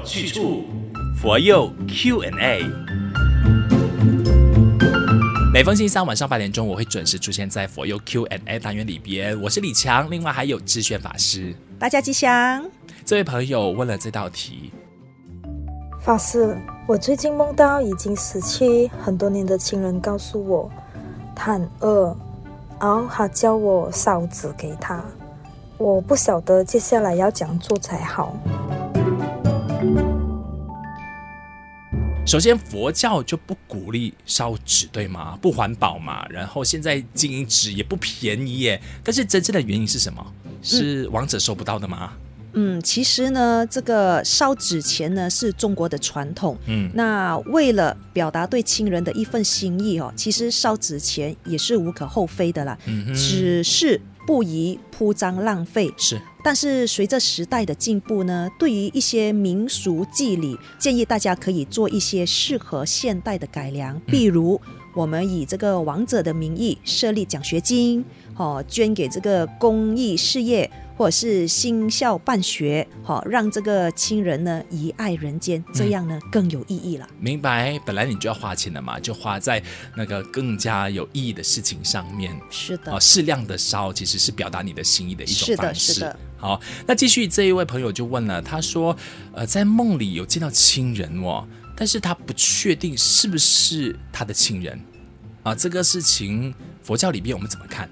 有去处，佛佑 Q&A。每逢星期三晚上八点钟，我会准时出现在佛佑 Q&A 单元里边。我是李强，另外还有智炫法师。大家吉祥。这位朋友问了这道题：法师，我最近梦到已经死去很多年的亲人，告诉我他很饿，然后他叫我烧纸给他。我不晓得接下来要怎样做才好。首先，佛教就不鼓励烧纸，对吗？不环保嘛。然后现在经营纸也不便宜耶。但是真正的原因是什么？是王者收不到的吗？嗯，其实呢，这个烧纸钱呢是中国的传统。嗯，那为了表达对亲人的一份心意哦，其实烧纸钱也是无可厚非的啦。嗯哼，只是。不宜铺张浪费，是。但是随着时代的进步呢，对于一些民俗祭礼，建议大家可以做一些适合现代的改良，比如我们以这个王者的名义设立奖学金，哦，捐给这个公益事业。或者是兴校办学，好让这个亲人呢遗爱人间，这样呢更有意义了。明白，本来你就要花钱的嘛，就花在那个更加有意义的事情上面。是的，哦，适量的烧其实是表达你的心意的一种方式。是的，是的。好，那继续这一位朋友就问了，他说，呃，在梦里有见到亲人哦，但是他不确定是不是他的亲人啊，这个事情佛教里边我们怎么看？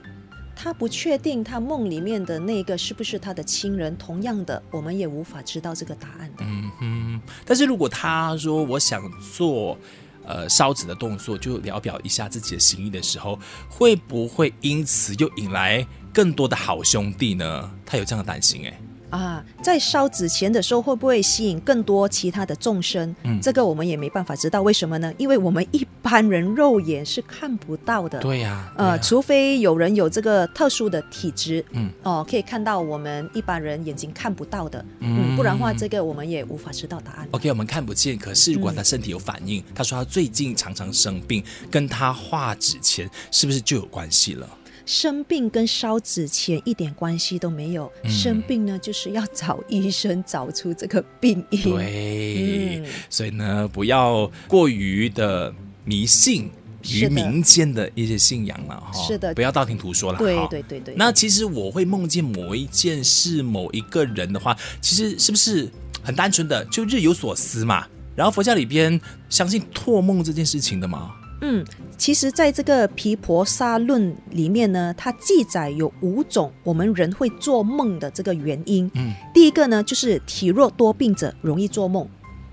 他不确定他梦里面的那个是不是他的亲人，同样的，我们也无法知道这个答案的。嗯哼，但是如果他说我想做呃烧纸的动作，就聊表一下自己的心意的时候，会不会因此又引来更多的好兄弟呢？他有这样的担心诶。啊，在烧纸钱的时候会不会吸引更多其他的众生？嗯，这个我们也没办法知道。为什么呢？因为我们一般人肉眼是看不到的。对呀，呃，啊，除非有人有这个特殊的体质，嗯，哦，可以看到我们一般人眼睛看不到的，嗯，不然的话，这个我们也无法知道答案。OK，我们看不见，可是如果他身体有反应，嗯，他说他最近常常生病，跟他画纸钱是不是就有关系了？生病跟烧纸钱一点关系都没有。嗯、生病呢，就是要找医生找出这个病因。对，嗯、所以呢，不要过于的迷信于民间的一些信仰了哈。是的，不要道听途说了。对对对对。那其实我会梦见某一件事、某一个人的话，其实是不是很单纯的就日有所思嘛？然后佛教里边相信托梦这件事情的吗？嗯，其实，在这个《皮婆沙论》里面呢，它记载有五种我们人会做梦的这个原因。嗯，第一个呢，就是体弱多病者容易做梦；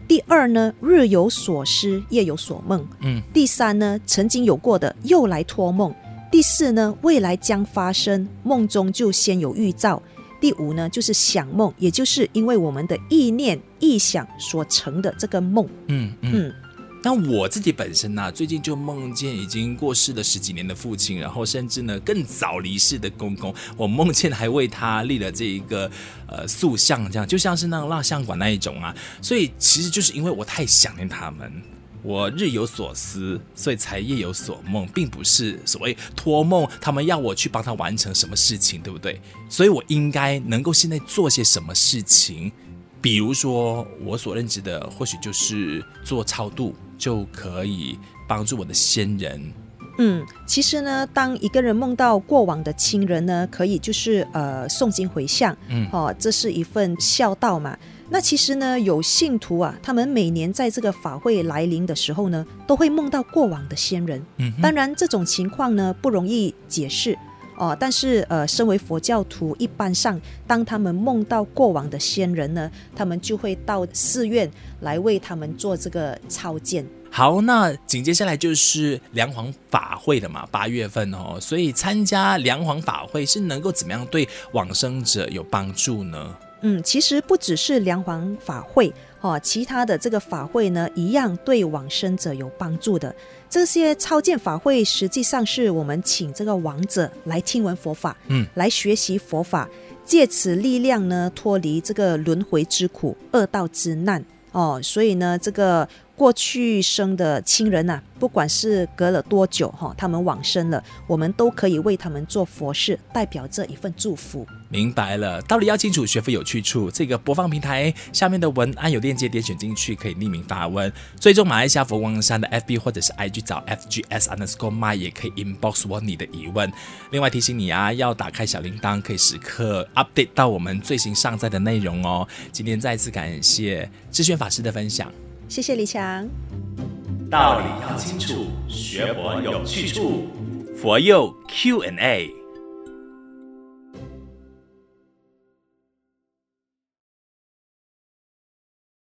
第二呢，日有所思，夜有所梦；嗯，第三呢，曾经有过的又来托梦；第四呢，未来将发生，梦中就先有预兆；第五呢，就是想梦，也就是因为我们的意念、意想所成的这个梦。嗯嗯。嗯那我自己本身呢、最近就梦见已经过世了十几年的父亲，然后甚至呢更早离世的公公，我梦见还为他立了这一个呃塑像，这样就像是那种蜡像馆那一种啊。所以其实就是因为我太想念他们，我日有所思，所以才夜有所梦，并不是所谓托梦，他们要我去帮他完成什么事情，对不对？所以我应该能够现在做些什么事情，比如说我所认知的，或许就是做超度。就可以帮助我的先人。嗯，其实呢，当一个人梦到过往的亲人呢，可以就是呃诵经回向，嗯，哦，这是一份孝道嘛。那其实呢，有信徒啊，他们每年在这个法会来临的时候呢，都会梦到过往的先人。嗯，当然这种情况呢不容易解释。哦，但是呃，身为佛教徒，一般上当他们梦到过往的先人呢，他们就会到寺院来为他们做这个超荐。好，那紧接下来就是梁皇法会了嘛，八月份哦，所以参加梁皇法会是能够怎么样对往生者有帮助呢？嗯，其实不只是梁皇法会哦，其他的这个法会呢，一样对往生者有帮助的。这些超荐法会实际上是我们请这个亡者来听闻佛法，嗯，来学习佛法，借此力量呢脱离这个轮回之苦、恶道之难哦。所以呢，这个过去生的亲人呐、啊，不管是隔了多久哈，他们往生了，我们都可以为他们做佛事，代表这一份祝福。明白了，道理要清楚，学佛有去处。这个播放平台下面的文案有链接，点选进去可以匿名发问。追踪马来西亚佛光山的 FB 或者是 IG 找 FGS underscore my 也可以 inbox 我你的疑问。另外提醒你啊，要打开小铃铛，可以时刻 update 到我们最新上载的内容哦。今天再次感谢智炫法师的分享，谢谢李强。道理要清楚，学佛有去处，佛佑 Q&A。